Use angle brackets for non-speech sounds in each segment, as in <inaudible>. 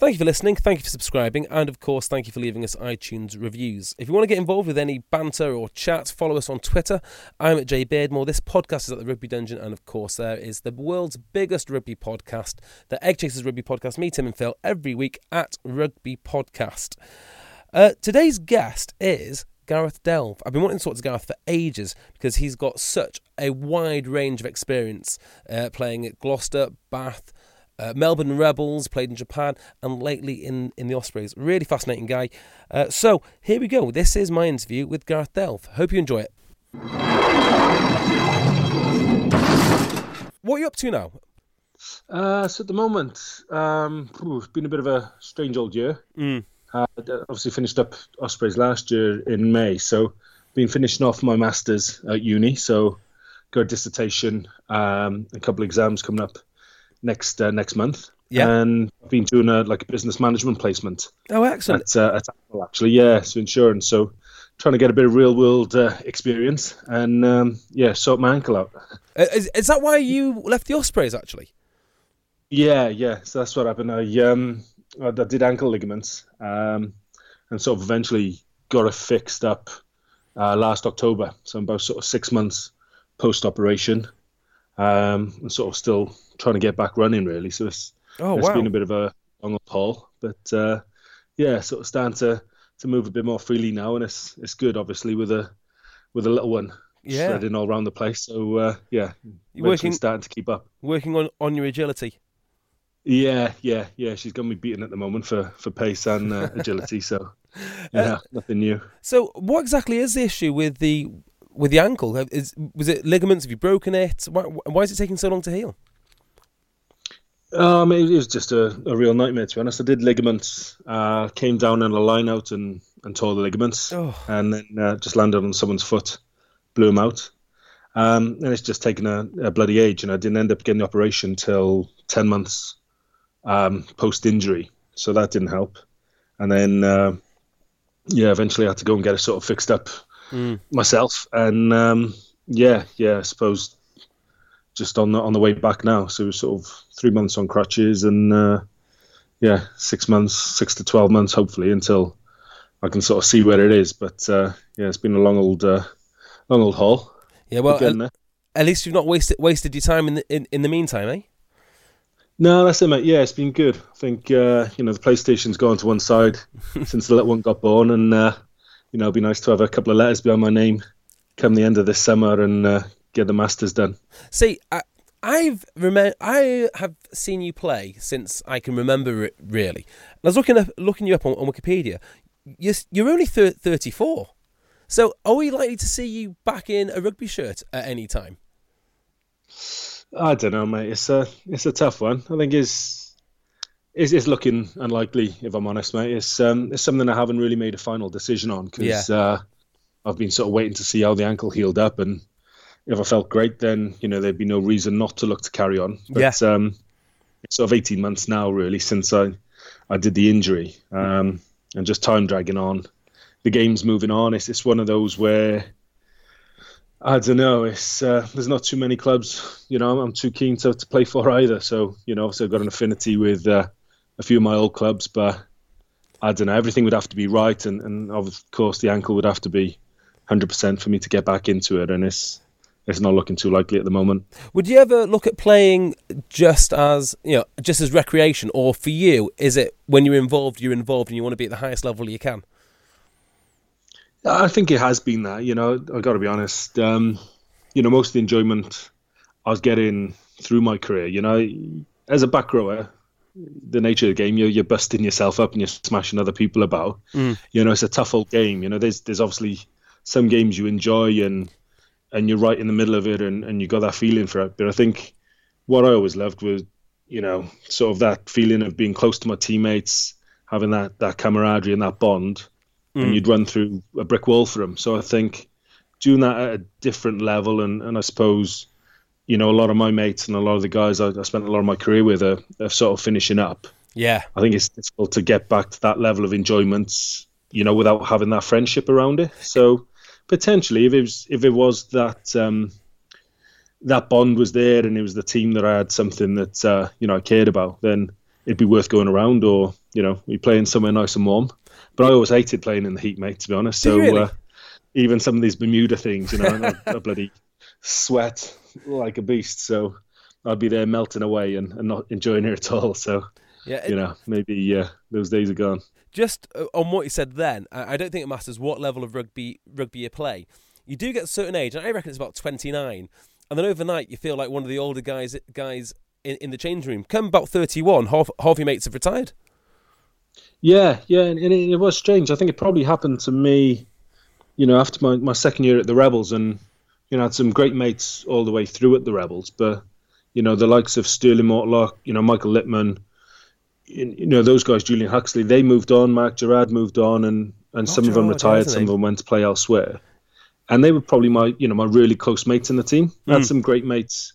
Thank you for listening, thank you for subscribing, and of course, thank you for leaving us iTunes reviews. If you want to get involved with any banter or chat, follow us on Twitter. I'm at Jay Beardmore. This podcast is at the Rugby Dungeon, and of course, there is the world's biggest rugby podcast, the Egg Chasers Rugby Podcast. Me, Tim, and Phil every week at Rugby Podcast. Uh, today's guest is Gareth Delve. I've been wanting to talk to Gareth for ages because he's got such a wide range of experience uh, playing at Gloucester, Bath, uh, Melbourne Rebels, played in Japan, and lately in, in the Ospreys. Really fascinating guy. Uh, so here we go. This is my interview with Gareth Delve. Hope you enjoy it. What are you up to now? Uh, so at the moment, um, ooh, it's been a bit of a strange old year. Mm. Uh, obviously finished up Ospreys last year in May, so been finishing off my masters at uni. So got a dissertation, um, a couple of exams coming up next uh, next month. Yeah. and I've been doing a like a business management placement Oh, excellent. at, uh, at Apple actually. Yeah, so insurance. So trying to get a bit of real world uh, experience and um, yeah, sort my ankle out. Uh, Is, is that why you left the Ospreys, actually? Yeah, yeah. So that's what happened. I um I, I did ankle ligaments, um, and sort of eventually got it fixed up uh, last October. So I'm about sort of six months post operation. Um, and sort of still trying to get back running really. So it's Oh, it's wow. been a bit of a long haul, but uh, yeah, sort of starting to to move a bit more freely now, and it's it's good obviously with a with a little one Yeah. spreading all around the place. So uh, yeah, You're working- starting to keep up. Working on, on your agility. Yeah, yeah, yeah. She's got me beaten at the moment for for pace and uh, <laughs> agility. So yeah, nothing new. So, what exactly is the issue with the with the ankle? Is was it ligaments? Have you broken it? Why, why is it taking so long to heal? Um, it, it was just a, a real nightmare to be honest. I did ligaments, uh, came down in a line out and and tore the ligaments, Oh. and then uh, just landed on someone's foot, blew him out. Um, and it's just taken a, a bloody age, and I didn't end up getting the operation till ten months um, post injury, so that didn't help. And then uh, yeah, eventually I had to go and get it sort of fixed up Mm. myself, and um, yeah, yeah, I suppose just on the on the way back now. So it was sort of three months on crutches, and uh, yeah, six months, six to twelve months, hopefully, until I can sort of see where it is. But uh, yeah, it's been a long old, uh, long old haul. Yeah, well, at, at least you've not wasted wasted your time in the in, in the meantime, eh? No, that's it, mate. Yeah, it's been good. I think uh, you know the PlayStation's gone to one side <laughs> since the little one got born, and uh, you know it'd be nice to have a couple of letters behind my name come the end of this summer and uh, get the masters done. See, I, I've remem- I have seen you play since I can remember it. Really, and I was looking up, looking you up on, on Wikipedia. You're, you're only thir- 34, so are we likely to see you back in a rugby shirt at any time? I don't know, mate. It's a it's a tough one. I think it's it's, it's looking unlikely, if I'm honest, mate. It's um it's something I haven't really made a final decision on because uh, I've been sort of waiting to see how the ankle healed up, and if I felt great, then you know there'd be no reason not to look to carry on. But Yeah. um, it's sort of 18 months now, really, since I I did the injury, um, and just time dragging on. The game's moving on. It's it's one of those where I don't know. It's uh, there's not too many clubs. You know, I'm too keen to, to play for either. So you know, obviously I've got an affinity with uh, a few of my old clubs, but I don't know. Everything would have to be right, and, and of course the ankle would have to be 100% for me to get back into it, and it's it's not looking too likely at the moment. Would you ever look at playing just as you know, just as recreation, or for you, is it when you're involved, you're involved, and you want to be at the highest level you can? I think it has been that. You know, I got to be honest. Um, you know, most of the enjoyment I was getting through my career. You know, as a back rower, the nature of the game, you're you're busting yourself up and you're smashing other people about. Mm. You know, it's a tough old game. You know, there's there's obviously some games you enjoy and and you're right in the middle of it and, and you got that feeling for it. But I think what I always loved was, you know, sort of that feeling of being close to my teammates, having that that camaraderie and that bond, mm. and you'd run through a brick wall for them. So I think doing that at a different level and, and I suppose you know, a lot of my mates and a lot of the guys I, I spent a lot of my career with are, are, sort of finishing up. Yeah. I think it's difficult to get back to that level of enjoyment, you know, without having that friendship around it. So potentially, if it was, if it was that, um, that bond was there and it was the team that I had something that, uh, you know, I cared about, then it'd be worth going around or, you know, we playing somewhere nice and warm. But I always hated playing in the heat, mate, to be honest. So, really? uh, even some of these Bermuda things, you know, I, I bloody sweat like a beast. So I'd be there melting away and, and not enjoying it at all. So yeah, it, you know, maybe uh, those days are gone. Just uh, on what you said then, I don't think it matters what level of rugby rugby you play. You do get a certain age, and I reckon it's about twenty nine, and then overnight you feel like one of the older guys guys in, in the change room. Come about thirty one, half half your mates have retired. Yeah, yeah, and, it, it was strange. I think it probably happened to me, you know, after my, my second year at the Rebels, and you know, had some great mates all the way through at the Rebels, but you know, the likes of Stirling Mortlock, you know, Michael Lipman, you know, those guys, Julian Huxley, they moved on. Mark Gerrard moved on, and and some of them retired, some of them went to play elsewhere, and they were probably my, you know, my really close mates in the team. I had mm. some great mates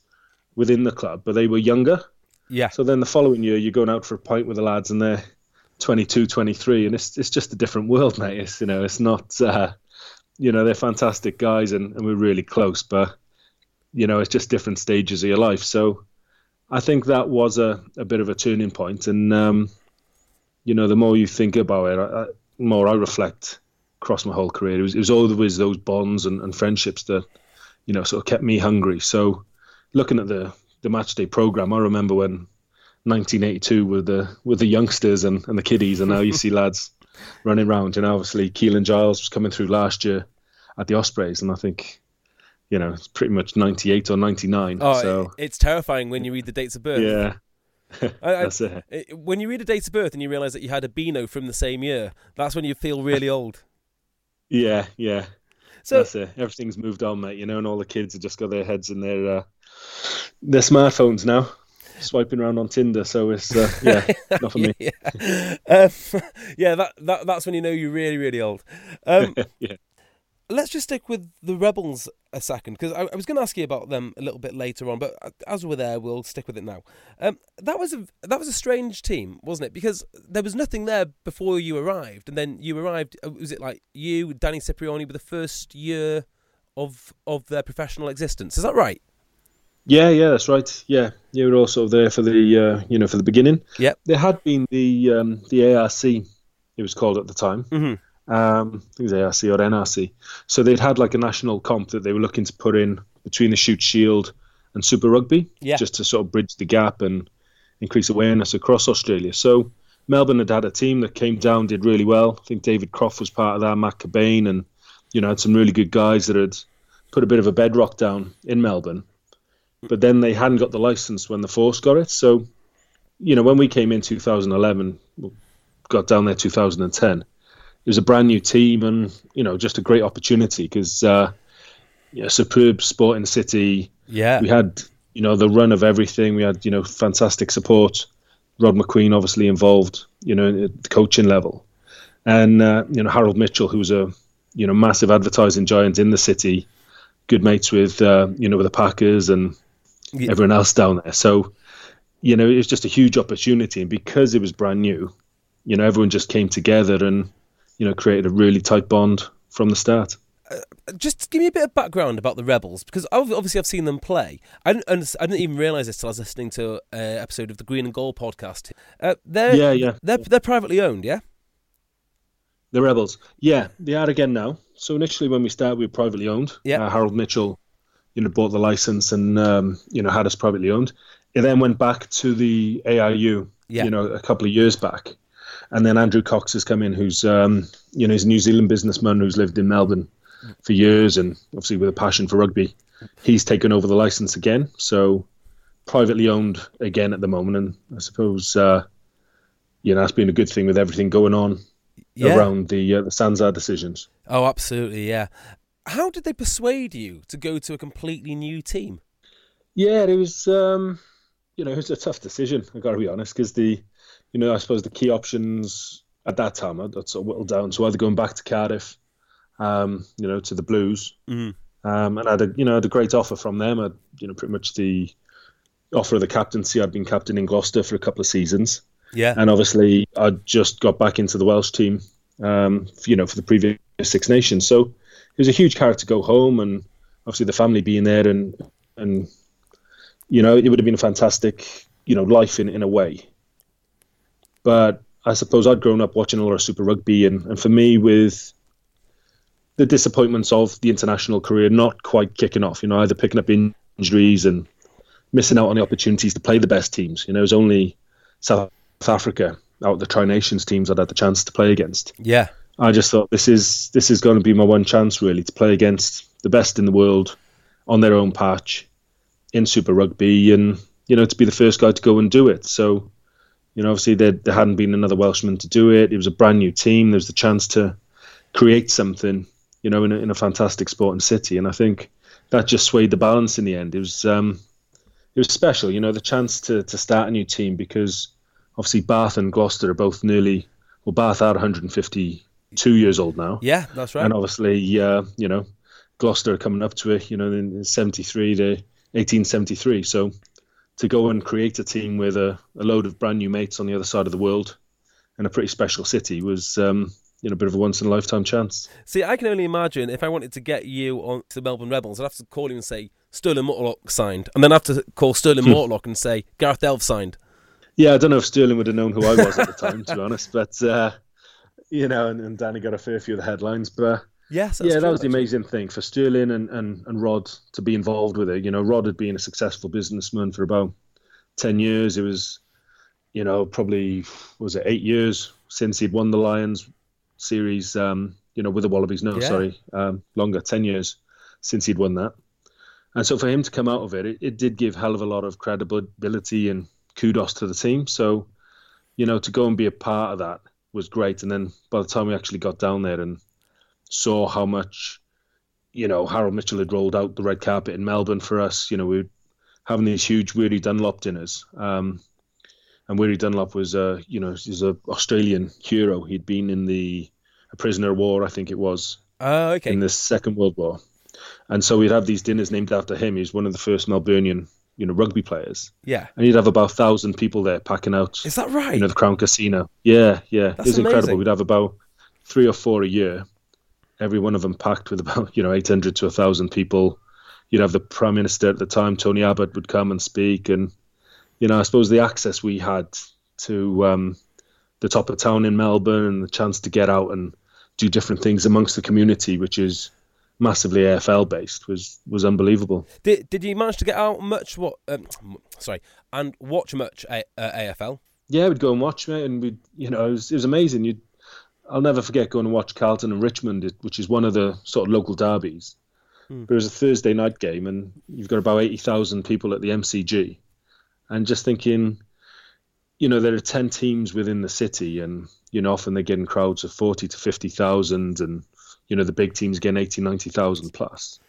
within the club, but they were younger. Yeah. So then the following year, you're going out for a pint with the lads, and they're 22, 23, and it's it's just a different world, mate. It's you know, it's not. Uh, you know, they're fantastic guys and, and we're really close, but you know, it's just different stages of your life. So I think that was a, a bit of a turning point. And, um, you know, the more you think about it, I, the more I reflect across my whole career. It was, it was always those bonds and, and friendships that, you know, sort of kept me hungry. So looking at the, the match day program, I remember when 1982 with the with the youngsters and, and the kiddies, and now you see lads <laughs> running around. And obviously, Keelan Giles was coming through last year at the Ospreys, and I think you know it's pretty much 98 or 99. Oh, so it's terrifying when you read the dates of birth. Yeah. <laughs> that's I, it. When you read a date of birth and you realise that you had a Beano from the same year, that's when you feel really <laughs> old. Yeah, yeah. So that's it. Everything's moved on, mate. You know, and all the kids have just got their heads in their uh, their smartphones now swiping around on Tinder. So it's uh, <laughs> yeah, not for me. yeah, um, yeah that, that that's when you know you're really really old. Um, yeah. Let's just stick with the Rebels a second because I, I, was going to ask you about them a little bit later on, but uh, as we're there, we'll stick with it now. Um, that was a that was a strange team, wasn't it? Because there was nothing there before you arrived, and then you arrived. Uh, was it like you, Danny Cipriani, were the first year of of their professional existence? Is that right? Yeah, yeah, that's right. Yeah, you were also there for the uh, you know for the beginning. Yep. There had been the um, the ARC, it was called at the time. Mm-hmm. Um, I think it was ARC or NRC. So they'd had like a national comp that they were looking to put in between the Shute Shield and Super Rugby, yeah. just to sort of bridge the gap and increase awareness across Australia. So Melbourne had had a team that came down, did really well. I think David Croft was part of that, Matt Cobain, and you know had some really good guys that had put a bit of a bedrock down in Melbourne but then they hadn't got the license when the Force got it. So, you know, when we came in 2011, got down there 2010, it was a brand new team and, you know, just a great opportunity because, uh, yeah, superb sporting city. Yeah. We had, you know, the run of everything. We had, you know, fantastic support. Rod Macqueen obviously involved, you know, at the coaching level. And, uh, you know, Harold Mitchell, who was a, you know, massive advertising giant in the city, good mates with, uh, you know, with the Packers and yeah. everyone else down there. So, you know, it was just a huge opportunity, and because it was brand new, you know, everyone just came together and you know created a really tight bond from the start. uh, just give me a bit of background about the Rebels because obviously I've seen them play. I didn't, I didn't even realise this till I was listening to an episode of the Green and Gold podcast. Uh, they're, yeah, yeah. They're, they're privately owned, yeah? The Rebels. Yeah, they are again now. So initially when we started, we were privately owned. Yeah. Uh, Harold Mitchell, you know, bought the license and, um, you know, had us privately owned. It then went back to the ARU, yeah. you know, a couple of years back. And then Andrew Cox has come in, who's, um, you know, he's a New Zealand businessman who's lived in Melbourne for years and obviously with a passion for rugby. He's taken over the license again, so privately owned again at the moment. And I suppose uh, you know that's been a good thing with everything going on yeah. around the uh, the SANZAAR decisions. Oh, absolutely, yeah. How did they persuade you to go to a completely new team? Yeah, it was um, you know it was a tough decision. I got to be honest because the you know I suppose the key options at that time I'd, I'd sort of whittled down. So either going back to Cardiff um, you know, to the Blues. Mm-hmm. Um, and I had a, you know, had a great offer from them. I, you know, pretty much the offer of the captaincy. I'd been captain in Gloucester for a couple of seasons. Yeah. And obviously, I just got back into the Welsh team, um, you know, for the previous Six Nations. So it was a huge character to go home, and obviously the family being there, and and you know, it would have been a fantastic, you know, life in in a way. But I suppose I'd grown up watching a lot of Super Rugby, and, and for me, with the disappointments of the international career not quite kicking off. You know, either picking up injuries and missing out on the opportunities to play the best teams. You know, it was only South Africa out of the Tri Nations teams I'd had the chance to play against. Yeah, I just thought this is this is going to be my one chance really to play against the best in the world on their own patch in Super Rugby, and you know to be the first guy to go and do it. So. You know, obviously there, there hadn't been another Welshman to do it. It was a brand new team. There was the chance to create something you know, in a, in a fantastic sporting city. And I think that just swayed the balance in the end. It was um, it was special, you know, the chance to to start a new team because obviously Bath and Gloucester are both nearly well, Bath are 152 years old now. Yeah, that's right. And obviously, uh, you know, Gloucester are coming up to it, you know, in 73 to 1873. So to go and create a team with a, a load of brand new mates on the other side of the world in a pretty special city was um, you know, a bit of a once in a lifetime chance. See, I can only imagine if I wanted to get you on to the Melbourne Rebels, I'd have to call you and say Stirling Mortlock signed, and then I'd have to call Stirling hmm. Mortlock and say Gareth Delve signed. Yeah, I don't know if Stirling would have known who I was at the time, to be honest, but uh, you know, and, and, Danny got a fair few of the headlines, but. Yes, yeah, true, that was actually. the amazing thing for Stirling and, and, and Rod to be involved with it. You know, Rod had been a successful businessman for about 10 years. It was, you know, probably, was it eight years since he'd won the Lions, series, um, you know, with the Wallabies. No, yeah. sorry, um, longer, ten years since he'd won that. And so for him to come out of it, it, it did give hell of a lot of credibility and kudos to the team. So, you know, to go and be a part of that was great. And then by the time we actually got down there and saw how much, you know, Harold Mitchell had rolled out the red carpet in Melbourne for us, you know, we were having these huge Weary Dunlop dinners. Um, and Weary Dunlop was a you know he's an Australian hero. He'd been in the a prisoner of war, I think it was. Oh, okay. In the Second World War, and so we'd have these dinners named after him. He's one of the first Melburnian you know rugby players. Yeah. And you'd have about a thousand people there packing out. Is that right? You know the Crown Casino. Yeah, yeah. That's it was amazing. incredible. We'd have about three or four a year. Every one of them packed with about you know eight hundred to a thousand people. You'd have the Prime Minister at the time, Tony Abbott, would come and speak, and you know, I suppose the access we had to um, the top of town in Melbourne and the chance to get out and do different things amongst the community, which is massively AFL based, was was unbelievable. Did Did you manage to get out much? What? Um, sorry, and watch much a- uh, AFL? Yeah, we'd go and watch it, and we, you know, it was, it was amazing. You, I'll never forget going and watch Carlton and Richmond, which is one of the sort of local derbies. Hmm. But it was a Thursday night game, and you've got about eighty thousand people at the MCG and just thinking, you know, there are 10 teams within the city, and, you know, often they're getting crowds of 40 to 50,000, and, you know, the big teams getting 80, 90,000 plus.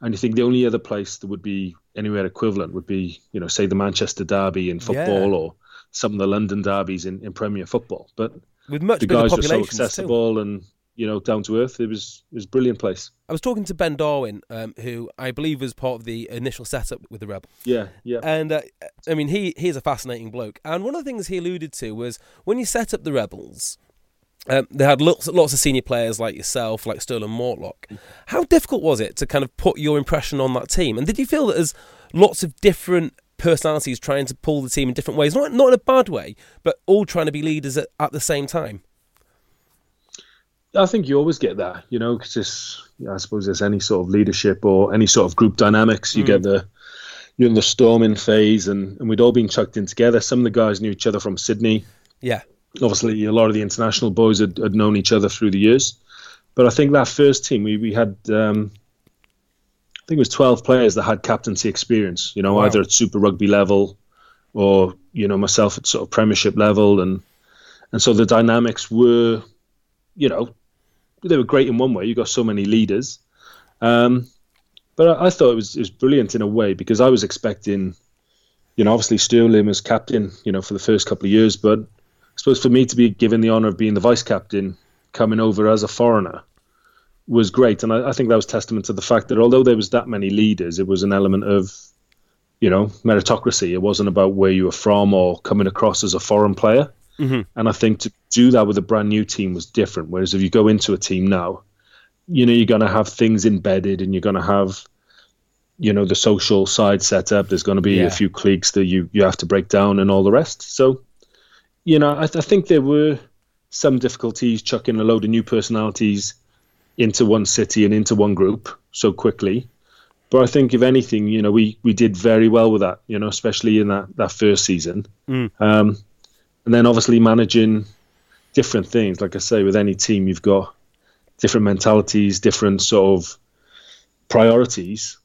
And you think the only other place that would be anywhere equivalent would be, you know, say the Manchester Derby in football Yeah. or some of the London derbies in, in Premier football. But With much the bigger guys were so populations too. accessible and, you know, down to earth. It was it was a brilliant place. I was talking to Ben Darwin, um, who I believe was part of the initial setup with the Rebel. Yeah, yeah. And uh, I mean, he he's a fascinating bloke. And one of the things he alluded to was when you set up the Rebels, Um, they had lots, lots of senior players like yourself, like Stirling Mortlock. How difficult was it to kind of put your impression on that team? And did you feel that there's lots of different personalities trying to pull the team in different ways, not not in a bad way, but all trying to be leaders at, at the same time? I think you always get that, you know, because it's, I suppose there's any sort of leadership or any sort of group dynamics. You mm. get the you're in the storming phase, and, and we'd all been chucked in together. Some of the guys knew each other from Sydney. Yeah. Obviously, a lot of the international boys had, had known each other through the years. But I think that first team, we, we had, um, think it was 12 players that had captaincy experience, you know, wow. either at Super Rugby level or, you know, myself at sort of Premiership level. And, and so the dynamics were, you know, they were great in one way. You got so many leaders. Um, but I, I, thought it was, it was brilliant in a way because I was expecting, you know, obviously Stirling was captain, you know, for the first couple of years. But I suppose for me to be given the honour of being the vice captain coming over as a foreigner was great. And I, I think that was testament to the fact that although there was that many leaders, it was an element of, you know, meritocracy. It wasn't about where you were from or coming across as a foreign player. Mm-hmm. And I think to do that with a brand new team was different. Whereas if you go into a team now, you know, you're going to have things embedded and you're going to have, you know, the social side set up. There's going to be yeah. a few cliques that you, you have to break down and all the rest. So, you know, I, I think there were some difficulties chucking a load of new personalities into one city and into one group so quickly. But I think, if anything, you know, we, we did very well with that, you know, especially in that, that first season. Mm. Um, and then obviously managing different things. Like I say, with any team, you've got different mentalities, different sort of priorities,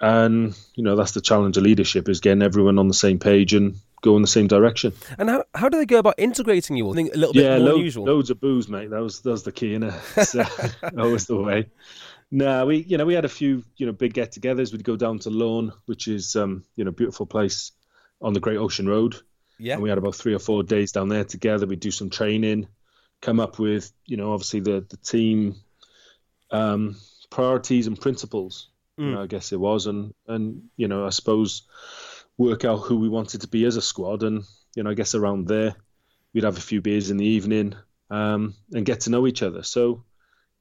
and you know that's the challenge of leadership is getting everyone on the same page and go in the same direction. And how how do they go about integrating you all? I think a little yeah, bit more lo- unusual. Loads of booze, mate. That was that was the key, innit? It's uh, <laughs> <laughs> always the way. No, we you know we had a few you know big get-togethers. We'd go down to Lorne, which is um you know beautiful place on the Great Ocean Road. Yeah. And we had about three or four days down there together. We'd do some training, come up with, you know, obviously the, the team um, priorities and principles, mm. you know, I guess it was. And, and, you know, I suppose work out who we wanted to be as a squad. And, you know, I guess around there, we'd have a few beers in the evening um, and get to know each other. So,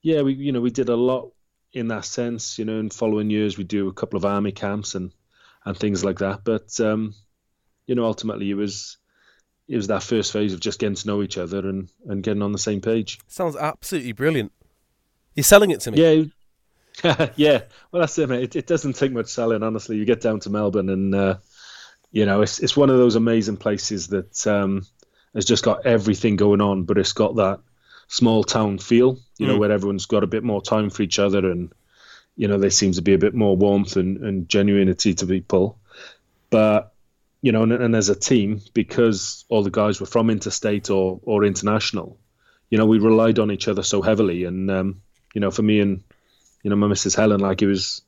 yeah, we, you know, we did a lot in that sense, you know, in following years, we do a couple of army camps and, and things like that. But, um, you know, ultimately it was it was that first phase of just getting to know each other and, and getting on the same page. Sounds absolutely brilliant. You're selling it to me. Yeah, <laughs> yeah. Well, that's it, mate. It, it, doesn't take much selling, honestly. You get down to Melbourne, and uh, you know, it's it's one of those amazing places that um, has just got everything going on, but it's got that small town feel. You know, mm. where everyone's got a bit more time for each other, and you know, there seems to be a bit more warmth and, and genuinity to people. But you know, and, and, as a team, because all the guys were from interstate or or international, you know, we relied on each other so heavily. And um, you know, for me and you know my Mrs. Helen, like it was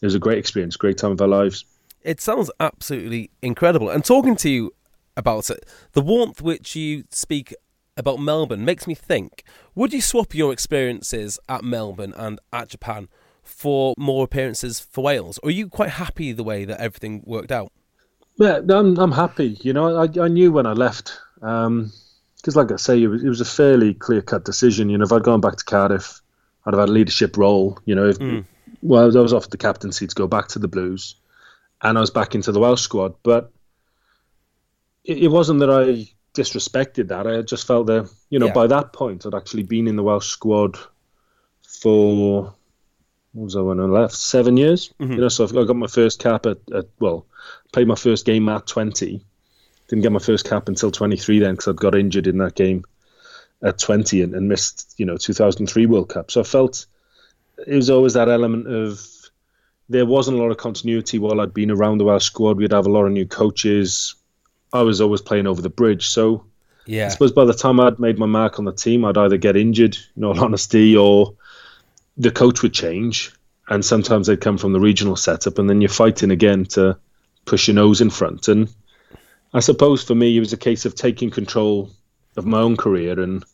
it was a great experience, great time of our lives. It sounds absolutely incredible. And talking to you about it, the warmth which you speak about Melbourne makes me think: Would you swap your experiences at Melbourne and at Japan for more appearances for Wales, or are you quite happy the way that everything worked out? Yeah, I'm I'm happy. You know, I I knew when I left, because um, like I say, it was, it was a fairly clear cut decision. You know, if I'd gone back to Cardiff, I'd have had a leadership role. You know, if mm. well, I was offered the captaincy to go back to the Blues, and I was back into the Welsh squad. But it, it wasn't that I disrespected that. I just felt that you know yeah. by that point I'd actually been in the Welsh squad for what was I when I left? Seven years. Mm-hmm. You know, so I got my first cap at, at well, played my first game at 20. Didn't get my first cap until 23 then because I'd got injured in that game at 20 and, and missed, you know, 2003 World Cup. So I felt it was always that element of there wasn't a lot of continuity while I'd been around the Welsh squad. We'd have a lot of new coaches. I was always playing over the bridge. So yeah. I suppose by the time I'd made my mark on the team, I'd either get injured, in all <laughs> honesty, or the coach would change. And sometimes they'd come from the regional setup, and then you're fighting again to push your nose in front. And I suppose for me, it was a case of taking control of my own career and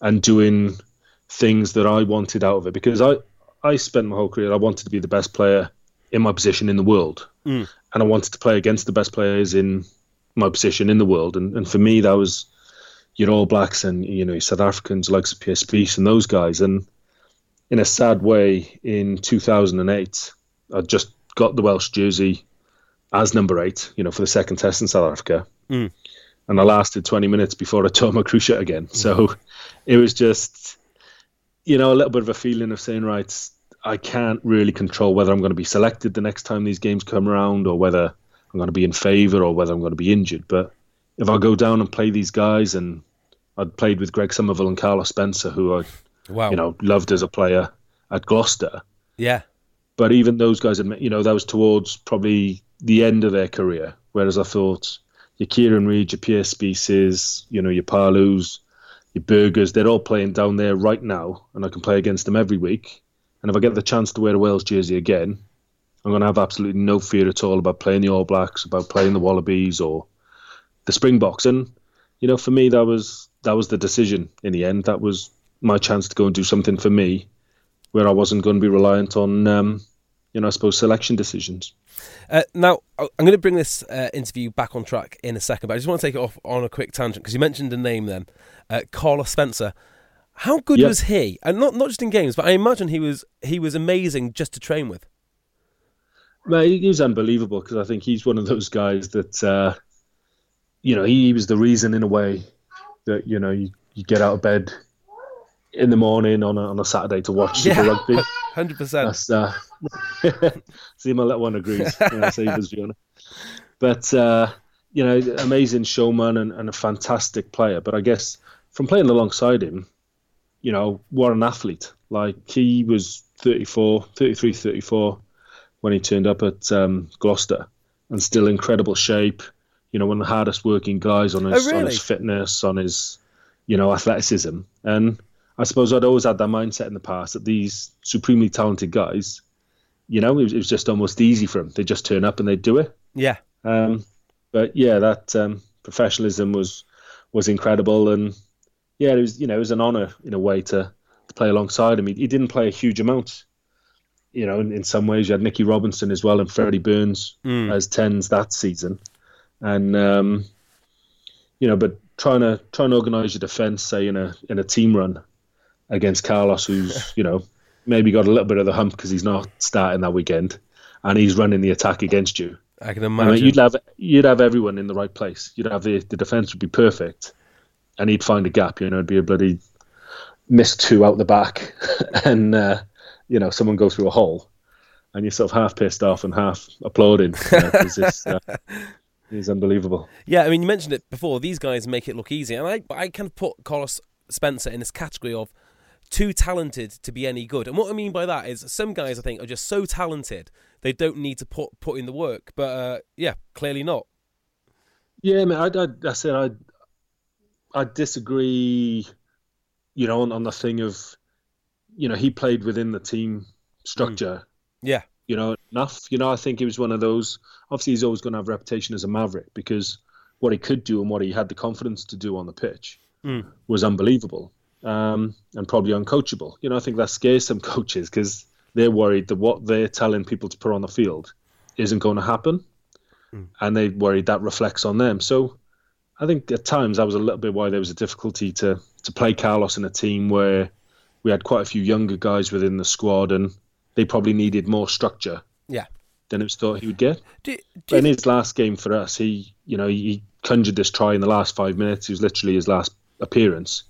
and doing things that I wanted out of it because I I spent my whole career I wanted to be the best player in my position in the world mm. and I wanted to play against the best players in my position in the world and, and for me that was your All Blacks and you know South Africans like Pierre Spies and those guys. And in a sad way, in 2008, I just got the Welsh jersey as number eight, you know, for the second test in South Africa. Mm. And I lasted 20 minutes before I tore my cruciate again. Mm. So it was just, you know, a little bit of a feeling of saying, right, I can't really control whether I'm going to be selected the next time these games come around or whether I'm going to be in favour or whether I'm going to be injured. But if I go down and play these guys, and I'd played with Greg Somerville and Carlos Spencer, who I, wow. you know, loved as a player at Gloucester. Yeah. But even those guys, you know, that was towards probably the end of their career. Whereas I thought your Kieran Read, your Pierre Spies, you know, your Palus, your Burgers, they're all playing down there right now, and I can play against them every week. And if I get the chance to wear a Wales jersey again, I'm going to have absolutely no fear at all about playing the All Blacks, about playing the Wallabies or the Springboks. And you know, for me, that was that was the decision in the end. That was my chance to go and do something for me, where I wasn't going to be reliant on, um, you know, I suppose selection decisions. Uh, now, I'm going to bring this uh, interview back on track in a second, but I just want to take it off on a quick tangent because you mentioned a name then, uh, Carlos Spencer. How good yep. was he? And not not just in games, but I imagine he was he was amazing just to train with. Well, he was unbelievable because I think he's one of those guys that, uh, you know, he, he, was the reason in a way that you know you, you get out of bed in the morning on a, on a Saturday to watch Super. Rugby. Hundred percent. Uh, <laughs> see, my little one agrees. Yeah, so But uh, you know, amazing showman and, and a fantastic player. But I guess from playing alongside him, you know, what an athlete. Like he was 34, 33, 34 when he turned up at um, Gloucester and still incredible shape. You know, one of the hardest working guys on his, oh, really? on his fitness, on his, you know, athleticism. And I suppose I'd always had that mindset in the past that these supremely talented guys, you know, it was, it was just almost easy for them. They just turn up and they do it. Yeah. Um, but yeah, that um, professionalism was was incredible, and yeah, it was you know it was an honour in a way to, to play alongside him. He, he didn't play a huge amount, you know. In, in some ways, you had Nicky Robinson as well and Freddie Burns mm. as tens that season, and um, you know, but trying to trying to organise your defence, say in a in a team run against Carlos, who's <laughs> you know maybe got a little bit of the hump because he's not starting that weekend, and he's running the attack against you. I can imagine. I mean, you'd have you'd have everyone in the right place. You'd have the the defence would be perfect, and he'd find a gap. You know, it'd be a bloody miss two out the back, <laughs> and uh, you know someone go through a hole, and you're sort of half pissed off and half applauding. It's, uh, <laughs> it's unbelievable. Yeah, I mean, you mentioned it before. These guys make it look easy, and I I kind of put Carlos Spencer in this category of too talented to be any good. And what I mean by that is some guys I think are just so talented they don't need to put put in the work. But uh, yeah, clearly not. Yeah, I mean, I, I, I said I I disagree, you know, on, on the thing of, you know, he played within the team structure. Mm. Yeah. You know, enough. You know, I think he was one of those. Obviously, he's always going to have a reputation as a maverick because what he could do and what he had the confidence to do on the pitch mm. was unbelievable um, and probably uncoachable. You know, I think that scares some <laughs> coaches because they're worried that what they're telling people to put on the field isn't going to happen. Mm. And they're worried that reflects on them. So I think at times that was a little bit why there was a difficulty to to play Carlos in a team where we had quite a few younger guys within the squad, and they probably needed more structure. Yeah. Than it was thought he would get. Do, do in his last game for us, he you know he conjured this try in the last five minutes. It was literally his last appearance,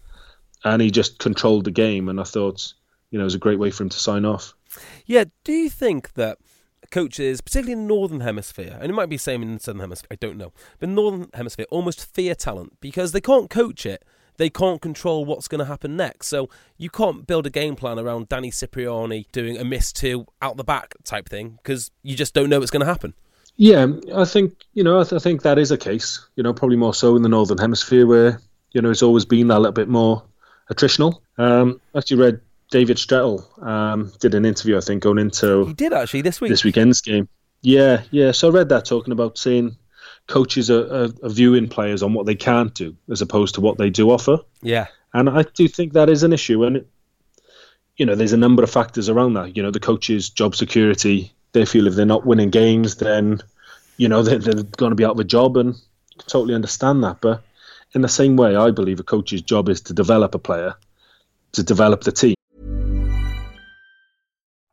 and he just controlled the game. And I thought, you know, it was a great way for him to sign off. Yeah. Do you think that coaches, particularly in the northern hemisphere, and it might be the same in the southern hemisphere, I don't know, but northern hemisphere almost fear talent because they can't coach it. They can't control what's going to happen next. So you can't build a game plan around Danny Cipriani doing a miss two out the back type thing because you just don't know what's going to happen. Yeah, I think you know I, th- I, think that is a case. You know, probably more so in the northern hemisphere where you know it's always been that little bit more attritional. Um, I actually read David Strettle um, did an interview, I think, going into he did actually this week this weekend's game. Yeah, yeah. So I read that talking about saying coaches are, are, are, viewing players on what they can't do as opposed to what they do offer. Yeah, and I do think that is an issue, and it, you know, there's a number of factors around that. You know, the coaches' job security. They feel if they're not winning games, then you know they're, they're going to be out of a job, and totally understand that. But in the same way, I believe a coach's job is to develop a player, to develop the team.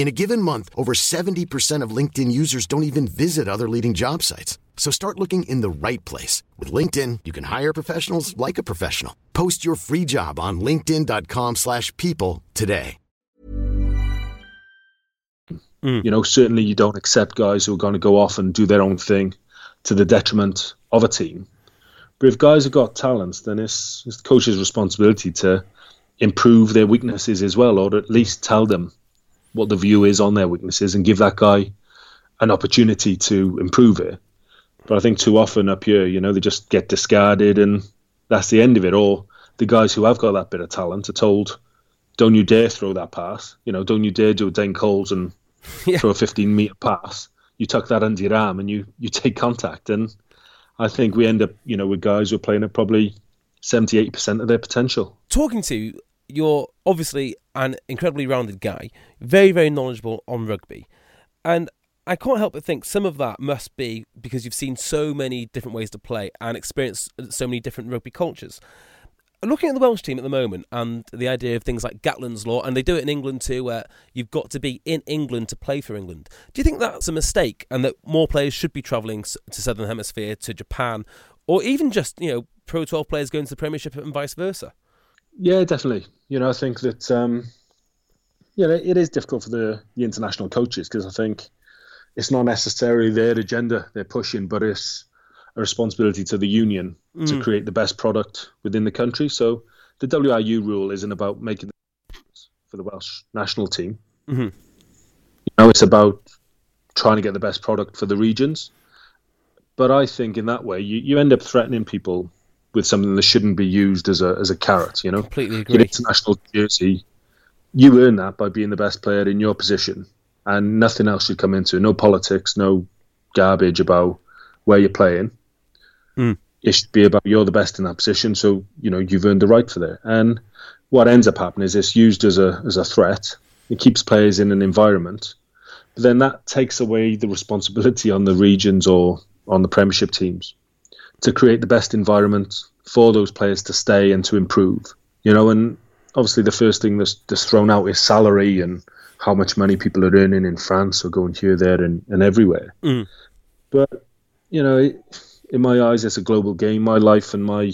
In a given month, over 70% of LinkedIn users don't even visit other leading job sites. So start looking in the right place. With LinkedIn, you can hire professionals like a professional. Post your free job on linkedin.com slash people today. Mm. You know, certainly you don't accept guys who are going to go off and do their own thing to the detriment of a team. But if guys have got talents, then it's, it's the coach's responsibility to improve their weaknesses as well, or at least tell them what the view is on their weaknesses and give that guy an opportunity to improve it. But I think too often up here, you know, they just get discarded and that's the end of it. Or the guys who have got that bit of talent are told, don't you dare throw that pass. You know, don't you dare do a Dane Coles and <laughs> yeah. throw a 15 metre pass. You tuck that under your arm and you, you take contact. And I think we end up, you know, with guys who are playing at probably 70, 80% of their potential. Talking to you're obviously an incredibly rounded guy, very, very knowledgeable on rugby. And I can't help but think some of that must be because you've seen so many different ways to play and experienced so many different rugby cultures looking at the Welsh team at the moment and the idea of things like Gatland's Law, and they do it in England too, where you've got to be in England to play for England. Do you think that's a mistake and that more players should be travelling to Southern Hemisphere, to Japan, or even just, you know, Pro 12 players going to the Premiership and vice versa? Yeah, definitely. You know, I think that, um, yeah, it is difficult for the, the international coaches because I think it's not necessarily their agenda they're pushing, but it's a responsibility to the union mm. to create the best product within the country. So the WRU rule isn't about making for the Welsh national team. Mm-hmm. You know, it's about trying to get the best product for the regions. But I think in that way, you, you end up threatening people with something that shouldn't be used as a as a carrot. You know, completely agree. Your international jersey, you earn that by being the best player in your position, and nothing else should come into. It. No politics, no garbage about where you're playing. Mm. It should be about you're the best in that position, so you know you've earned the right for that. And what ends up happening is it's used as a as a threat. It keeps players in an environment, but then that takes away the responsibility on the regions or on the Premiership teams to create the best environment for those players to stay and to improve. You know, and obviously the first thing that's, that's thrown out is salary and how much money people are earning in France or going here, there, and, and everywhere. Mm. But you know. It, in my eyes, it's a global game. My life and my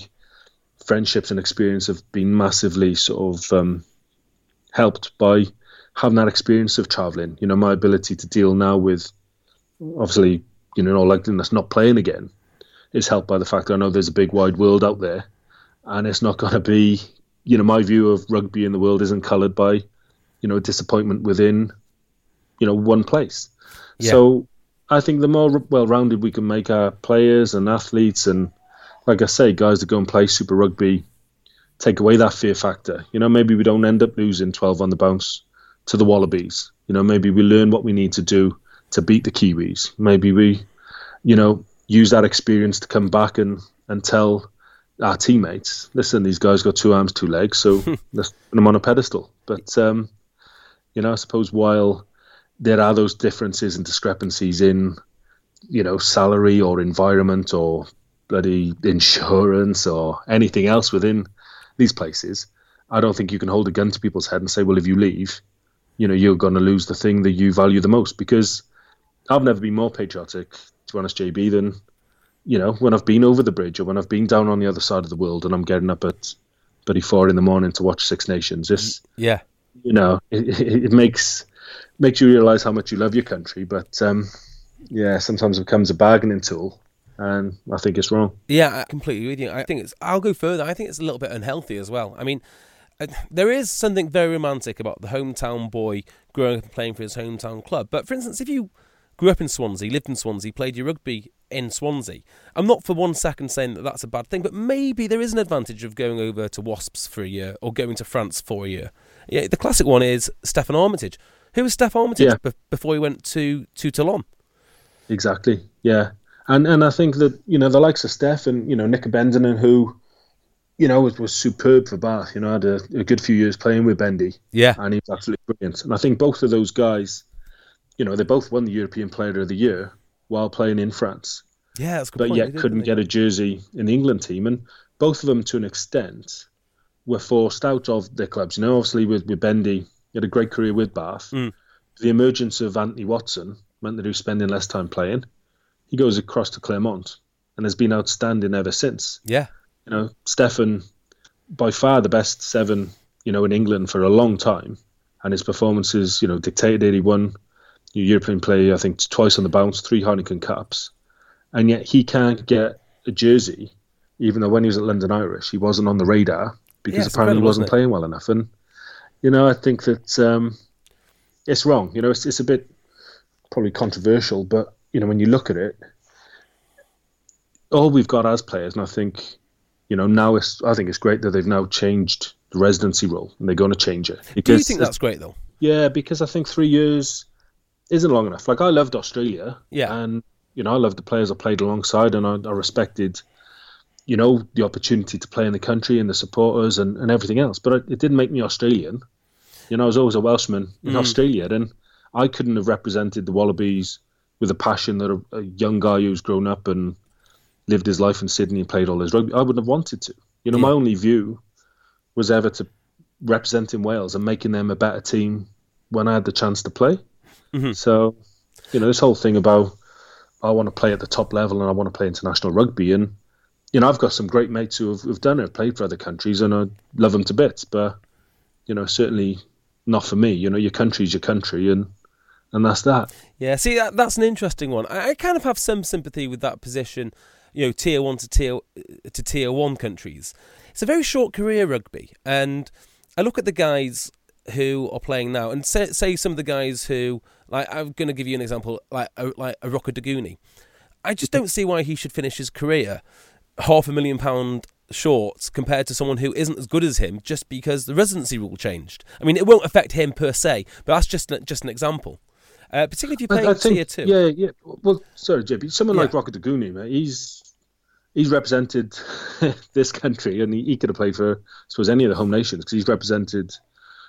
friendships and experience have been massively sort of um, helped by having that experience of traveling. You know, my ability to deal now with, obviously, you know, all that's not playing again, is helped by the fact that I know there's a big wide world out there, and it's not going to be, you know, my view of rugby in the world isn't coloured by, you know, disappointment within, you know, one place. Yeah. So I think the more well-rounded we can make our players and athletes, and like I say, guys that go and play Super Rugby, take away that fear factor. You know, maybe we don't end up losing 12 on the bounce to the Wallabies. You know, maybe we learn what we need to do to beat the Kiwis. Maybe we, you know, use that experience to come back and, and tell our teammates, listen, these guys got two arms, two legs, so <laughs> let's put them on a pedestal. But, um, you know, I suppose while there are those differences and discrepancies in, you know, salary or environment or bloody insurance or anything else within these places. I don't think you can hold a gun to people's head and say, well, if you leave, you know, you're going to lose the thing that you value the most. Because I've never been more patriotic, to be honest, JB, than, you know, when I've been over the bridge or when I've been down on the other side of the world and I'm getting up at 34 in the morning to watch Six Nations. It's, yeah, you know, it, it, it makes makes you realise how much you love your country. But um, yeah, sometimes it becomes a bargaining tool, and I think it's wrong. Yeah, I completely with you. I think it's. I'll go further. I think it's a little bit unhealthy as well. I mean, uh, there is something very romantic about the hometown boy growing up and playing for his hometown club. But for instance, if you grew up in Swansea, lived in Swansea, played your rugby in Swansea, I'm not for one second saying that that's a bad thing, but maybe there is an advantage of going over to Wasps for a year or going to France for a year. Yeah, the classic one is Steffon Armitage. Who was Steph Armitage yeah. before he went to to Toulon? Exactly. Yeah, and and I think that you know the likes of Steph and you know Nick Abendanon who you know, was, was superb for Bath. You know, had a, a, good few years playing with Bendy. Yeah. And he was absolutely brilliant. And I think both of those guys, you know, they both won the European Player of the Year while playing in France. Yeah, But point, yet couldn't get a jersey in the England team. And both of them, to an extent, were forced out of their clubs. You know, obviously with, with Bendy, he had a great career with Bath. Mm. The emergence of Anthony Watson meant that he was spending less time playing. He goes across to Clermont and has been outstanding ever since. Yeah you know, Steffon, by far the best seven, you know, in England for a long time, and his performances, you know, dictated. He won European Player, I think, twice on the bounce, three Heineken Cups, and yet he can't get a jersey, even though when he was at London Irish, he wasn't on the radar because yeah, apparently he wasn't playing well enough. And you know, I think that um, it's wrong. You know, it's it's a bit probably controversial, but you know, when you look at it, all we've got as players, and I think you know, now it's I think it's great that they've now changed the residency rule and they're going to change it. Because, Do you think that's great though? Yeah, because I think three years isn't long enough. Like I loved Australia, yeah, and you know I loved the players I played alongside, and I, I respected, you know, the opportunity to play in the country and the supporters and, and everything else. But it, it didn't make me Australian. You know, I was always a Welshman in mm. Australia, and I couldn't have represented the Wallabies with a passion that a, a young guy who's grown up and lived his life in Sydney and played all his rugby. I wouldn't have wanted to. You know, yeah. my only view was ever to representing Wales and making them a better team when I had the chance to play. Mm-hmm. So, you know, this whole thing about I want to play at the top level and I want to play international rugby. And, you know, I've got some great mates who have, who've done it, played for other countries, and I love them to bits. But, you know, certainly not for me. You know, your country's your country. And, and that's that. Yeah, see, that, that's an interesting one. I, I kind of have some sympathy with that position you know tier one to tier to tier one countries. It's a very short career rugby, and I look at the guys who are playing now, and say, say some of the guys who like I'm going to give you an example, like like a Rokoduguni. I just don't see why he should finish his career half a million pound short compared to someone who isn't as good as him just because the residency rule changed. I mean, it won't affect him per se, but that's just just an example. Uh, particularly if you play tier two. Yeah, yeah. Well, sorry, JB. Someone yeah. like Rokoduguni, man, he's he's represented <laughs> this country, and he, he, could have played for, I suppose, any of the home nations because he's represented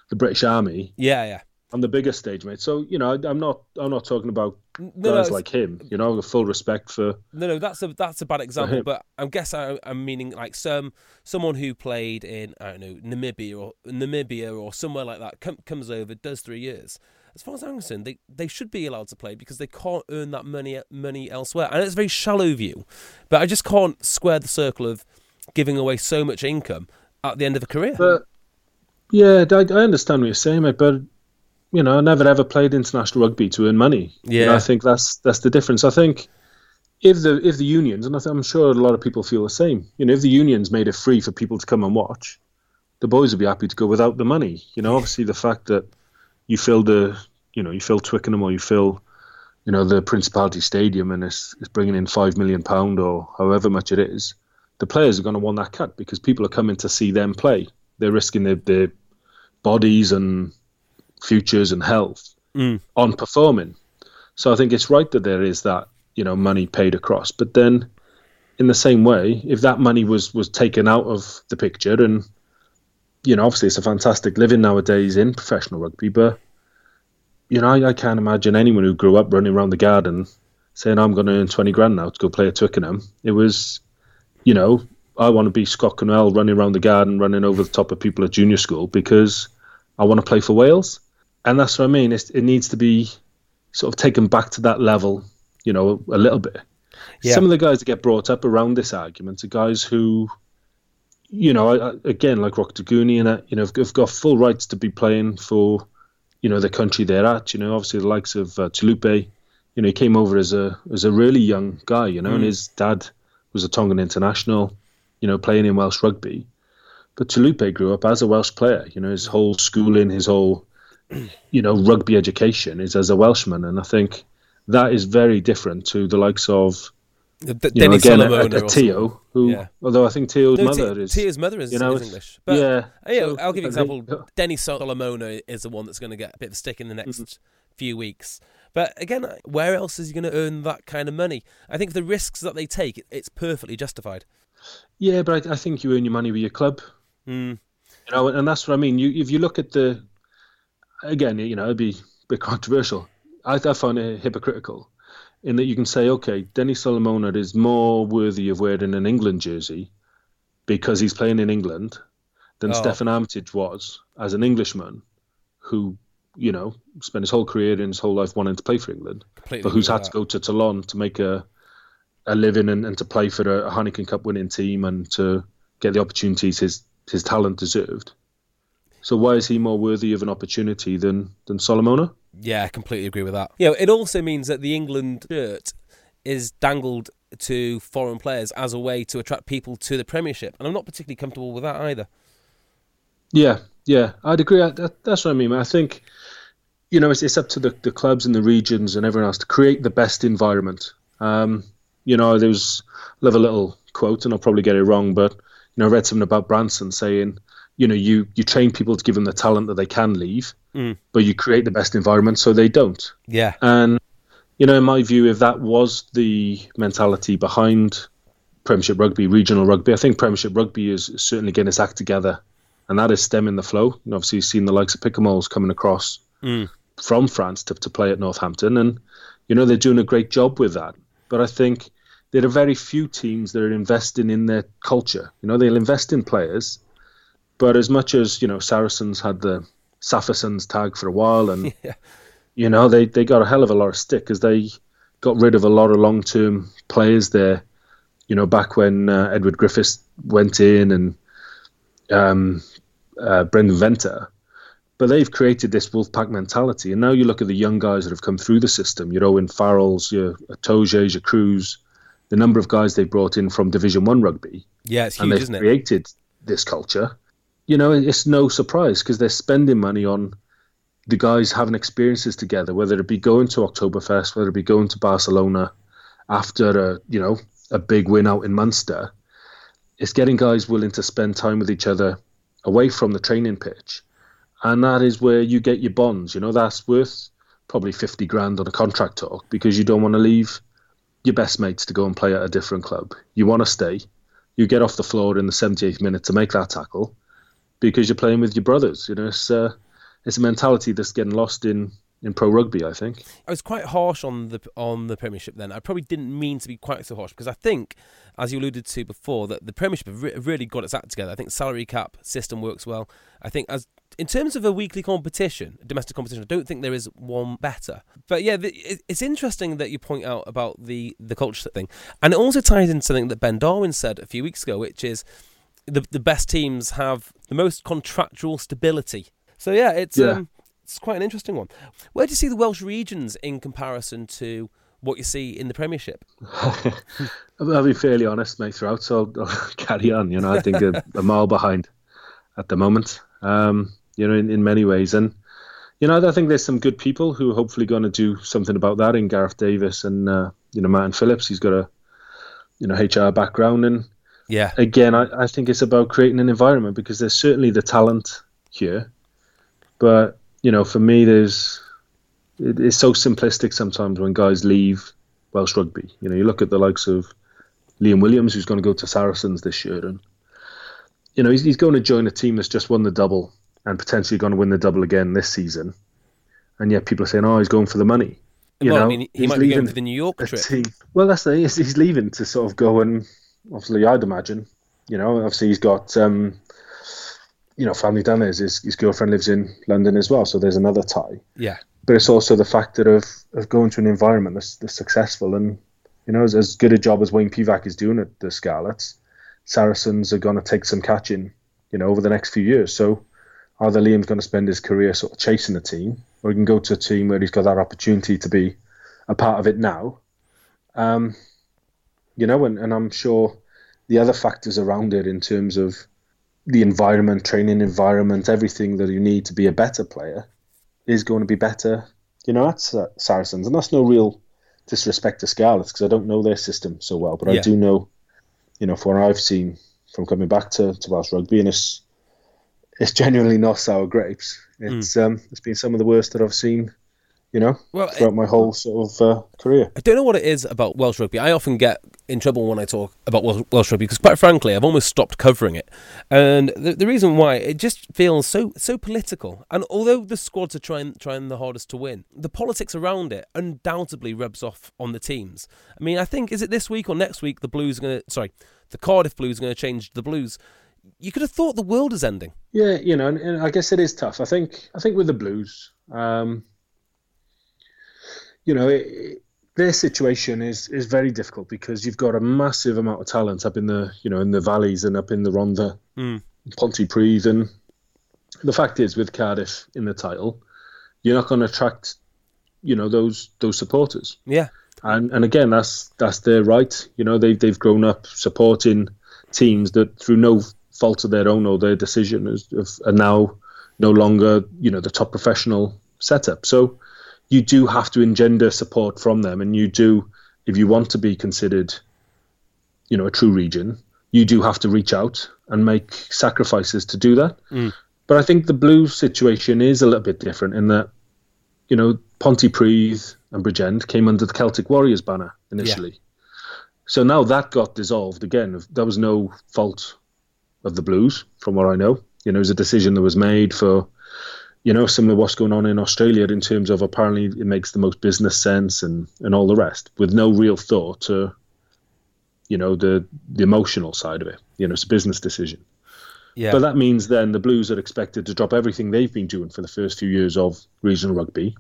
the British Army. Yeah, yeah. On the biggest stage, mate. So you know, I'm not, I'm not talking about no, guys no, like him. You know, full respect for. No, no, that's a that's a bad example. But I guess I, I'm meaning like some someone who played in I don't know Namibia or Namibia or somewhere like that com- comes over, does three years as far as I'm concerned, they, they should be allowed to play because they can't earn that money money elsewhere. And it's a very shallow view, but I just can't square the circle of giving away so much income at the end of a career. But yeah, I, I understand what you're saying, mate. But you know, I never ever played international rugby to earn money. Yeah, know, I think that's that's the difference. I think if the if the unions, and I'm sure a lot of people feel the same. You know, if the unions made it free for people to come and watch, the boys would be happy to go without the money. You know, obviously the fact that you fill the you know you fill Twickenham or you fill you know the Principality Stadium and it's, it's bringing in five million pound or however much it is, the players are going to want that cut because people are coming to see them play. They're risking their, their bodies and futures and health mm. on performing. So I think it's right that there is that you know money paid across. But then, in the same way, if that money was was taken out of the picture and you know, obviously it's a fantastic living nowadays in professional rugby, but you know, I, I can't imagine anyone who grew up running around the garden saying, "I'm going to earn twenty grand now to go play at Twickenham." It was, you know, I want to be Scott Quinnell running around the garden, running over the top of people at junior school because I want to play for Wales, and that's what I mean. It's, it needs to be sort of taken back to that level, you know, a little bit. Yeah. Some of the guys that get brought up around this argument are guys who you know, again, like Rokoduguni and that, you know, have, got full rights to be playing for you know, the country they're at. You know, obviously the likes of uh, you know, he came over as a as a really young guy, you know, mm. and his dad was a Tongan international, you know, playing in Welsh rugby. But Taulupe grew up as a Welsh player. You know, his whole schooling, his whole, you know, rugby education is as a Welshman, and I think that is very different to the likes of. You know, again, a, a, a Teo, who, yeah. although I think Teo's no, mother T- is Teo's mother is, you know, is English. But, yeah, yeah. So, I'll give you an example. <laughs> Denny Solomona is the one that's going to get a bit of a stick in the next mm-hmm. few weeks. But again, where else is he going to earn that kind of money? I think the risks that they take, it's perfectly justified. Yeah, but I, I think you earn your money with your club. Mm. You know, and that's what I mean. You, if you look at the, again, you know, it'd be a bit <laughs> controversial. I, I find it hypocritical in that you can say, okay, Denny Solomona is more worthy of wearing an England jersey because he's playing in England than oh. Steffon Armitage was as an Englishman who you know, spent his whole career and his whole life wanting to play for England, Completely but who's had that. to go to Toulon to make a a living and, and to play for a, a Heineken Cup winning team and to get the opportunities his his talent deserved. So why is he more worthy of an opportunity than than Solomona? Yeah, I completely agree with that. Yeah, it also means that the England shirt is dangled to foreign players as a way to attract people to the Premiership, and I'm not particularly comfortable with that either. Yeah, yeah, I'd agree. That's what I mean. I think you know, it's, it's up to the, the clubs and the regions and everyone else to create the best environment. Um, you know, there's love a little quote, and I'll probably get it wrong, but you know, I read something about Branson saying, you know, you you train people to give them the talent that they can leave, mm. but you create the best environment so they don't. Yeah. And you know, in my view, if that was the mentality behind Premiership rugby, regional rugby, I think Premiership rugby is certainly getting its act together, and that is stemming the flow. And obviously, you've seen the likes of Picamoles coming across mm. from France to, to play at Northampton, and you know they're doing a great job with that. But I think there are very few teams that are investing in their culture. You know, they'll invest in players, but as much as you know, Saracens had the Saffacens tag for a while, and <laughs> yeah. you know they they got a hell of a lot of stick because they got rid of a lot of long term players there. You know, back when uh, Edward Griffiths went in and um, uh, Brendan Venter, but they've created this Wolfpack mentality. And now you look at the young guys that have come through the system, your Owen Farrells, your Tojes, your Kruis, the number of guys they brought in from Division One rugby. Yeah, it's huge, isn't it? created this culture. You know, it's no surprise because they're spending money on the guys having experiences together, whether it be going to Oktoberfest, whether it be going to Barcelona after a, you know, a big win out in Munster. It's getting guys willing to spend time with each other away from the training pitch and that is where you get your bonds. You know, that's worth probably 50 grand on a contract talk because you don't want to leave your best mates to go and play at a different club. You want to stay. You get off the floor in the 78th minute to make that tackle because you're playing with your brothers. You know, it's, uh, it's a mentality that's getting lost in in pro rugby. I think I was quite harsh on the on the Premiership. Then I probably didn't mean to be quite so harsh because I think, as you alluded to before, that the Premiership have re- really got its act together. I think salary cap system works well. I think as in terms of a weekly competition, domestic competition, I don't think there is one better. But yeah, it's interesting that you point out about the the culture thing, and it also ties in something that Ben Darwin said a few weeks ago, which is the the best teams have the most contractual stability. So yeah, it's yeah. Um, it's quite an interesting one. Where do you see the Welsh regions in comparison to what you see in the Premiership? <laughs> I'll be fairly honest, mate. Throughout, so I'll, <laughs> I'll carry on. You know, I think a, a mile behind at the moment. Um, you know, in, in many ways. And, you know, I think there's some good people who are hopefully going to do something about that in Gareth Davies and, uh, you know, Martyn Phillips. He's got a, you know, HR background. And yeah, again, I, I think it's about creating an environment because there's certainly the talent here. But, you know, for me, there's, it, it's so simplistic sometimes when guys leave Welsh rugby. You know, you look at the likes of Liam Williams, who's going to go to Saracens this year, and you know he's, he's going to join a team that's just won the double and potentially going to win the double again this season. And yet people are saying, "Oh, he's going for the money." You well, know, I mean, he might be going for the New York trip. Team. Well, that's the he's, he's leaving to sort of go and obviously, I'd imagine, you know, obviously he's got um, you know family down there. His his girlfriend lives in London as well, so there's another tie. Yeah, but it's also the factor of of going to an environment that's, that's successful and you know as, as good a job as Wayne Pivac is doing at the Scarlets, Saracens are going to take some catching, you know, over the next few years. So either Liam's going to spend his career sort of chasing a team, or he can go to a team where he's got that opportunity to be a part of it now. Um, you know, and, and I'm sure the other factors around it in terms of the environment, training environment, everything that you need to be a better player is going to be better, you know, at Saracens. And that's no real disrespect to Scarlets because I don't know their system so well, but yeah. I do know, you know, from what I've seen from coming back to, to Welsh rugby, and it's it's genuinely not sour grapes. It's mm. um, it's been some of the worst that I've seen you know, well, throughout my whole sort of uh, career. I don't know what it is about Welsh rugby. I often get in trouble when I talk about Welsh rugby because, quite frankly, I've almost stopped covering it. And the, the reason why it just feels so so political. And although the squads are trying trying the hardest to win, the politics around it undoubtedly rubs off on the teams. I mean, I think is it this week or next week the Blues are going to sorry, the Cardiff Blues are going to change the Blues you could have thought the world is ending. Yeah, you know, and, and, I guess it is tough. I think I think with the Blues, um, you know, it, their situation is is very difficult because you've got a massive amount of talent up in the you know in the valleys and up in the Rhondda, mm. Pontypridd, and the fact is with Cardiff in the title, you're not going to attract you know those those supporters. Yeah, and and again that's that's their right. You know they've they've grown up supporting teams that through no fault of their own or their decision is, are now no longer you know the top professional setup. So you do have to engender support from them, and you do, if you want to be considered, you know, a true region, you do have to reach out and make sacrifices to do that. Mm. But I think the Blues situation is a little bit different in that, you know, Pontypridd and Bridgend came under the Celtic Warriors banner initially. Yeah. So now that got dissolved again. There was no fault of the Blues, from what I know. You know, it was a decision that was made for you know, similar what's going on in Australia in terms of apparently it makes the most business sense and, and all the rest, with no real thought to, you know, the the emotional side of it. You know, it's a business decision. Yeah. But that means then the Blues are expected to drop everything they've been doing for the first few years of regional rugby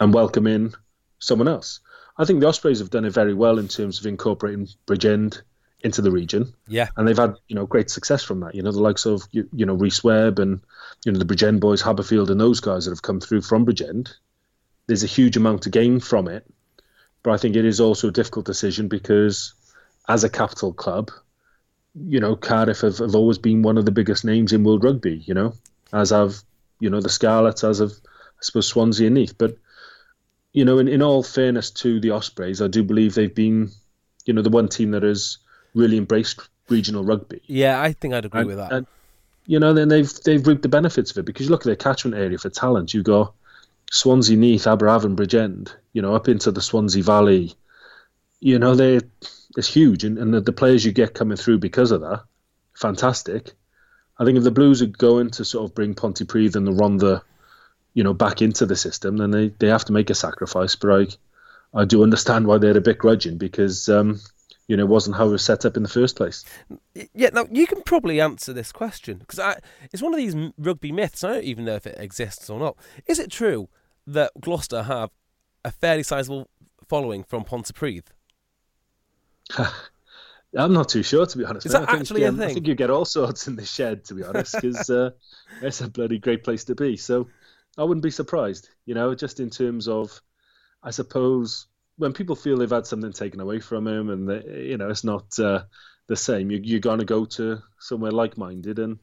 and welcome in someone else. I think the Ospreys have done it very well in terms of incorporating Bridgend into the region. Yeah. And they've had, you know, great success from that. You know, the likes of, you, you know, Rhys Webb and, you know, the Bridgend boys, Haberfield and those guys that have come through from Bridgend. There's a huge amount to gain from it. But I think it is also a difficult decision because as a capital club, you know, Cardiff have, have always been one of the biggest names in world rugby, you know, as have, you know, the Scarlets, as of, I suppose, Swansea and Neath. But, you know, in, in all fairness to the Ospreys, I do believe they've been, you know, the one team that has really embraced regional rugby. Yeah, I think I'd agree and, with that. And, you know, then they've they've reaped the benefits of it because you look at their catchment area for talent. You go Swansea, Neath, Aberavon, Bridgend. You know, up into the Swansea Valley. You know, they it's huge, and, and the, the players you get coming through because of that, fantastic. I think if the Blues are going to sort of bring Pontypridd and the Rhondda, you know, back into the system, then they, they have to make a sacrifice. But I, I do understand why they're a bit grudging because um, you know, wasn't how it was set up in the first place. Yeah, now you can probably answer this question because it's one of these rugby myths. I don't even know if it exists or not. Is it true that Gloucester have a fairly sizable following from Pontypridd? <laughs> I'm not too sure, to be honest. Is that I actually think, um, a thing? I think you get all sorts in the shed, to be honest, because uh, <laughs> it's a bloody great place to be. So I wouldn't be surprised, you know, just in terms of, I suppose, when people feel they've had something taken away from them and they, you know it's not uh, the same, you, you're going to go to somewhere like-minded, and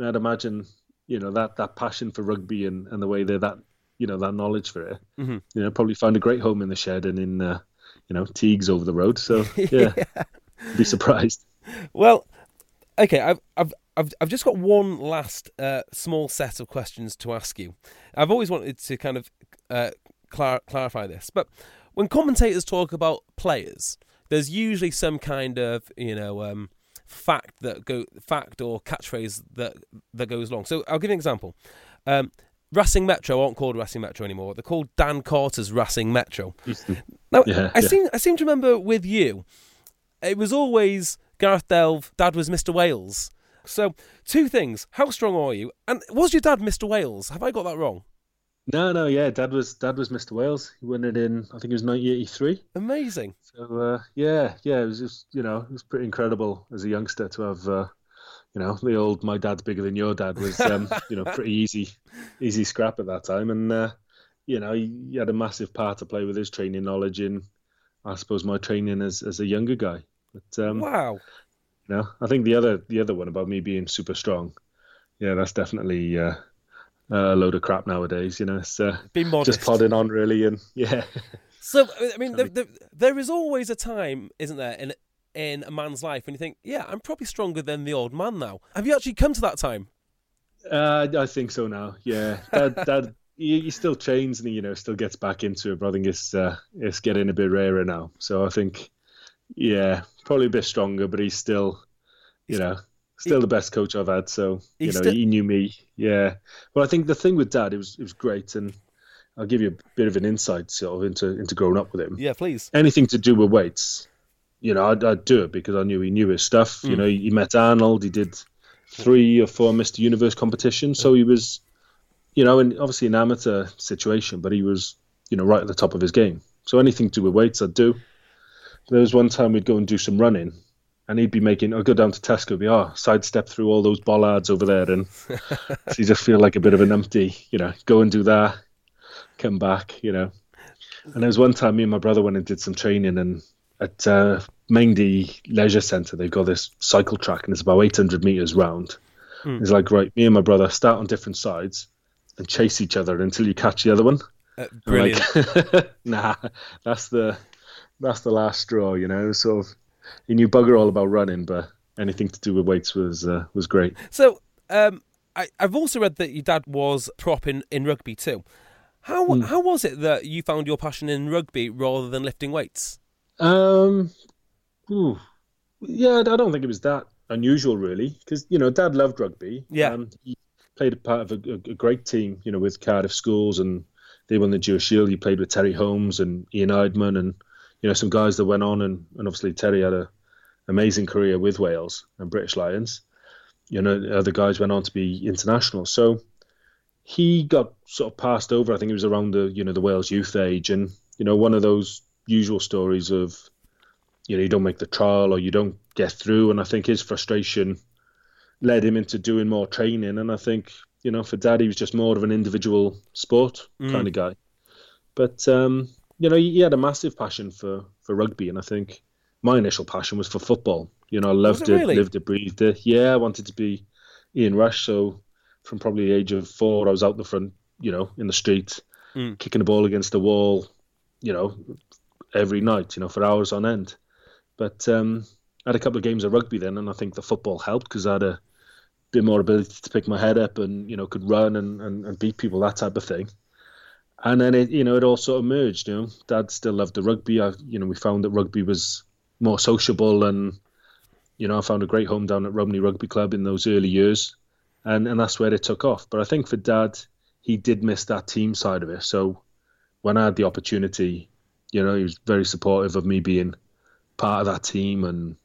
I'd imagine you know that that passion for rugby and, and the way they're that you know that knowledge for it, mm-hmm. you know, probably find a great home in the shed and in uh, you know Teagues over the road. So <laughs> yeah, yeah. be surprised. Well, okay, I've I've I've, I've just got one last uh, small set of questions to ask you. I've always wanted to kind of uh, clar- clarify this, but when commentators talk about players, there's usually some kind of you know um, fact that go fact or catchphrase that that goes along. So I'll give you an example. Um, Racing Metro aren't called Racing Metro anymore. They're called Dan Carter's Racing Metro. now, yeah, I yeah. seem I seem to remember with you, it was always Gareth Delve. Dad was Mr. Wales. So two things: how strong are you, and was your dad Mr. Wales? Have I got that wrong? No, no, yeah, Dad was Dad was Mr. Wales. He won it in I think it was 1983. Amazing. So uh, yeah, yeah, it was just you know it was pretty incredible as a youngster to have uh, you know, the old "my dad's bigger than your dad" was, um, <laughs> you know, pretty easy, easy scrap at that time, and uh, you know, he, he, had a massive part to play with his training knowledge in, I suppose, my training as as a younger guy. But um, wow, you know, I think the other the other one about me being super strong, yeah, that's definitely. Uh, a load of crap nowadays, you know. It's uh, just plodding on, really, and <laughs> yeah. So I mean, there, there, there is always a time, isn't there, in in a man's life when you think, yeah, I'm probably stronger than the old man now. Have you actually come to that time? Uh, I think so now. Yeah, Dad, Dad he, he, still trains and he, you know still gets back into it, but I think it's uh, it's getting a bit rarer now. So I think, yeah, probably a bit stronger, but he's still, you know, still he, the best coach I've had. So you know, still... he knew me. Yeah. Well, I think the thing with Dad, it was it was great, and I'll give you a bit of an insight sort of into into growing up with him. Yeah, please. Anything to do with weights you know, I'd, I'd, do it because I knew he knew his stuff. Mm. You know, he, met Arnold. He did three or four Mr. Universe competitions, so he was, you know, and obviously an amateur situation, but he was, you know, right at the top of his game. So anything to do with weights, I'd do. There was one time we'd go and do some running, and he'd be making. I'd go down to Tesco, be oh, sidestep through all those bollards over there, and <laughs> so you just feel like a bit of an empty. You know, go and do that, come back. You know. And there was one time me and my brother went and did some training, and at uh, Leisure Centre, they've got this cycle track and it's about 800 metres round. Mm. It's like, right, me and my brother start on different sides and chase each other until you catch the other one. Uh, brilliant. Like, <laughs> nah, that's the that's the last straw, you know. Sort of, he knew bugger all about running, but anything to do with weights was uh, was great. So, um, I, have also read that your dad was prop in, in rugby too. How mm. how was it that you found your passion in rugby rather than lifting weights? Um, ooh, yeah, I don't think it was that unusual, really, because you know, Dad loved rugby. Yeah, um, he played a part of a, a, great team, you know, with Cardiff Schools, and they won the Dewar Shield. He played with Terry Holmes and Ian Eidman, and you know, some guys that went on, and, and obviously Terry had a amazing career with Wales and British Lions. You know, other guys went on to be international. So he got sort of passed over. I think it was around the you know the Wales youth age, and you know one of those usual stories of you know you don't make the trial or you don't get through and i think his frustration led him into doing more training and i think you know for dad he was just more of an individual sport mm. kind of guy but um, you know he, had a massive passion for for rugby and i think my initial passion was for football you know i loved it, really? lived it breathed it yeah i wanted to be ian rush so from probably the age of four i was out in the front you know in the street mm. kicking the ball against the wall you know every night, you know, for hours on end. But um, I had a couple of games of rugby then, and I think the football helped because I had a bit more ability to pick my head up and you know could run and, and, and beat people that type of thing. And then it you know it all sort of merged. You know, Dad still loved the rugby. I you know we found that rugby was more sociable and you know I found a great home down at Rumney Rugby Club in those early years, and and that's where it took off. But I think for Dad, he did miss that team side of it. So when I had the opportunity you know, he was very supportive of me being part of that team, and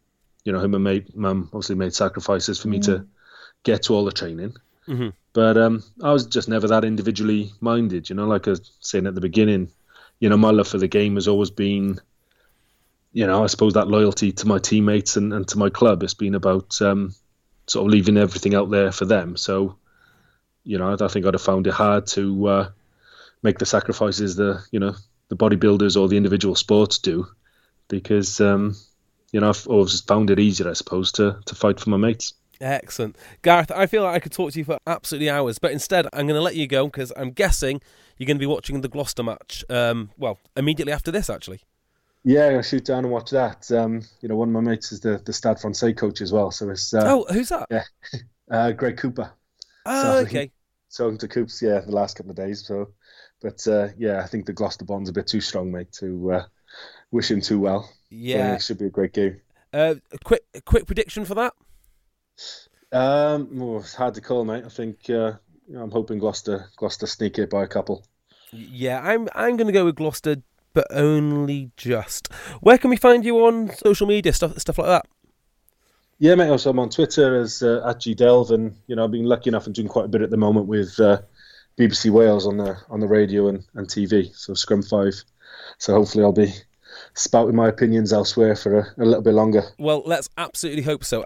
you know, him and mate, mum obviously made sacrifices for me to mm. get to all the training. Mm-hmm. But um, I was just never that individually minded. You know, like I was saying at the beginning, you know, my love for the game has always been, you know, I suppose that loyalty to my teammates and, and to my club. It's been about um, sort of leaving everything out there for them. So, you know, I think I'd have found it hard to uh, make the sacrifices the you know the bodybuilders or the individual sports do, because um, you know I've always found it easier, I suppose, to to fight for my mates. Excellent, Gareth. I feel like I could talk to you for absolutely hours, but instead I'm going to let you go because I'm guessing you're going to be watching the Gloucester match. Um, well, immediately after this, actually. Yeah, I'll shoot down and watch that. Um, you know, one of my mates is the the Stade Francais coach as well, so it's uh, oh, who's that? Yeah, <laughs> uh, Greg Cooper. Oh, so, okay. Talking to Coops, yeah, the last couple of days. So but uh, yeah, I think the Gloucester bond's a bit too strong, mate, to uh, wish him too well. Yeah, it should be a great game. Uh, a quick, a quick prediction for that. Um, well, it's hard to call, mate. I think uh, I'm hoping Gloucester, Gloucester sneak it by a couple. Yeah, I'm, I'm going to go with Gloucester, but only just. Where can we find you on social media, stuff, stuff like that? Yeah, mate. Also, I'm on Twitter as uh, at gdelve, and you know, I've been lucky enough and doing quite a bit at the moment with uh, BBC Wales on the on the radio and, and TV. So Scrum V. So hopefully I'll be spouting my opinions elsewhere for a, a little bit longer. Well, let's absolutely hope so.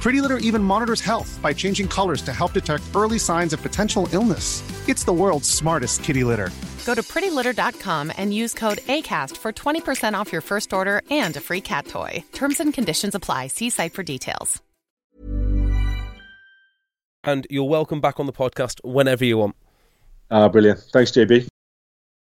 Pretty Litter even monitors health by changing colors to help detect early signs of potential illness. It's the world's smartest kitty litter. Go to prettylitter.com and use code ACAST for 20% off your first order and a free cat toy. Terms and conditions apply. See site for details. And you're welcome back on the podcast whenever you want. Ah, brilliant. Thanks, JB.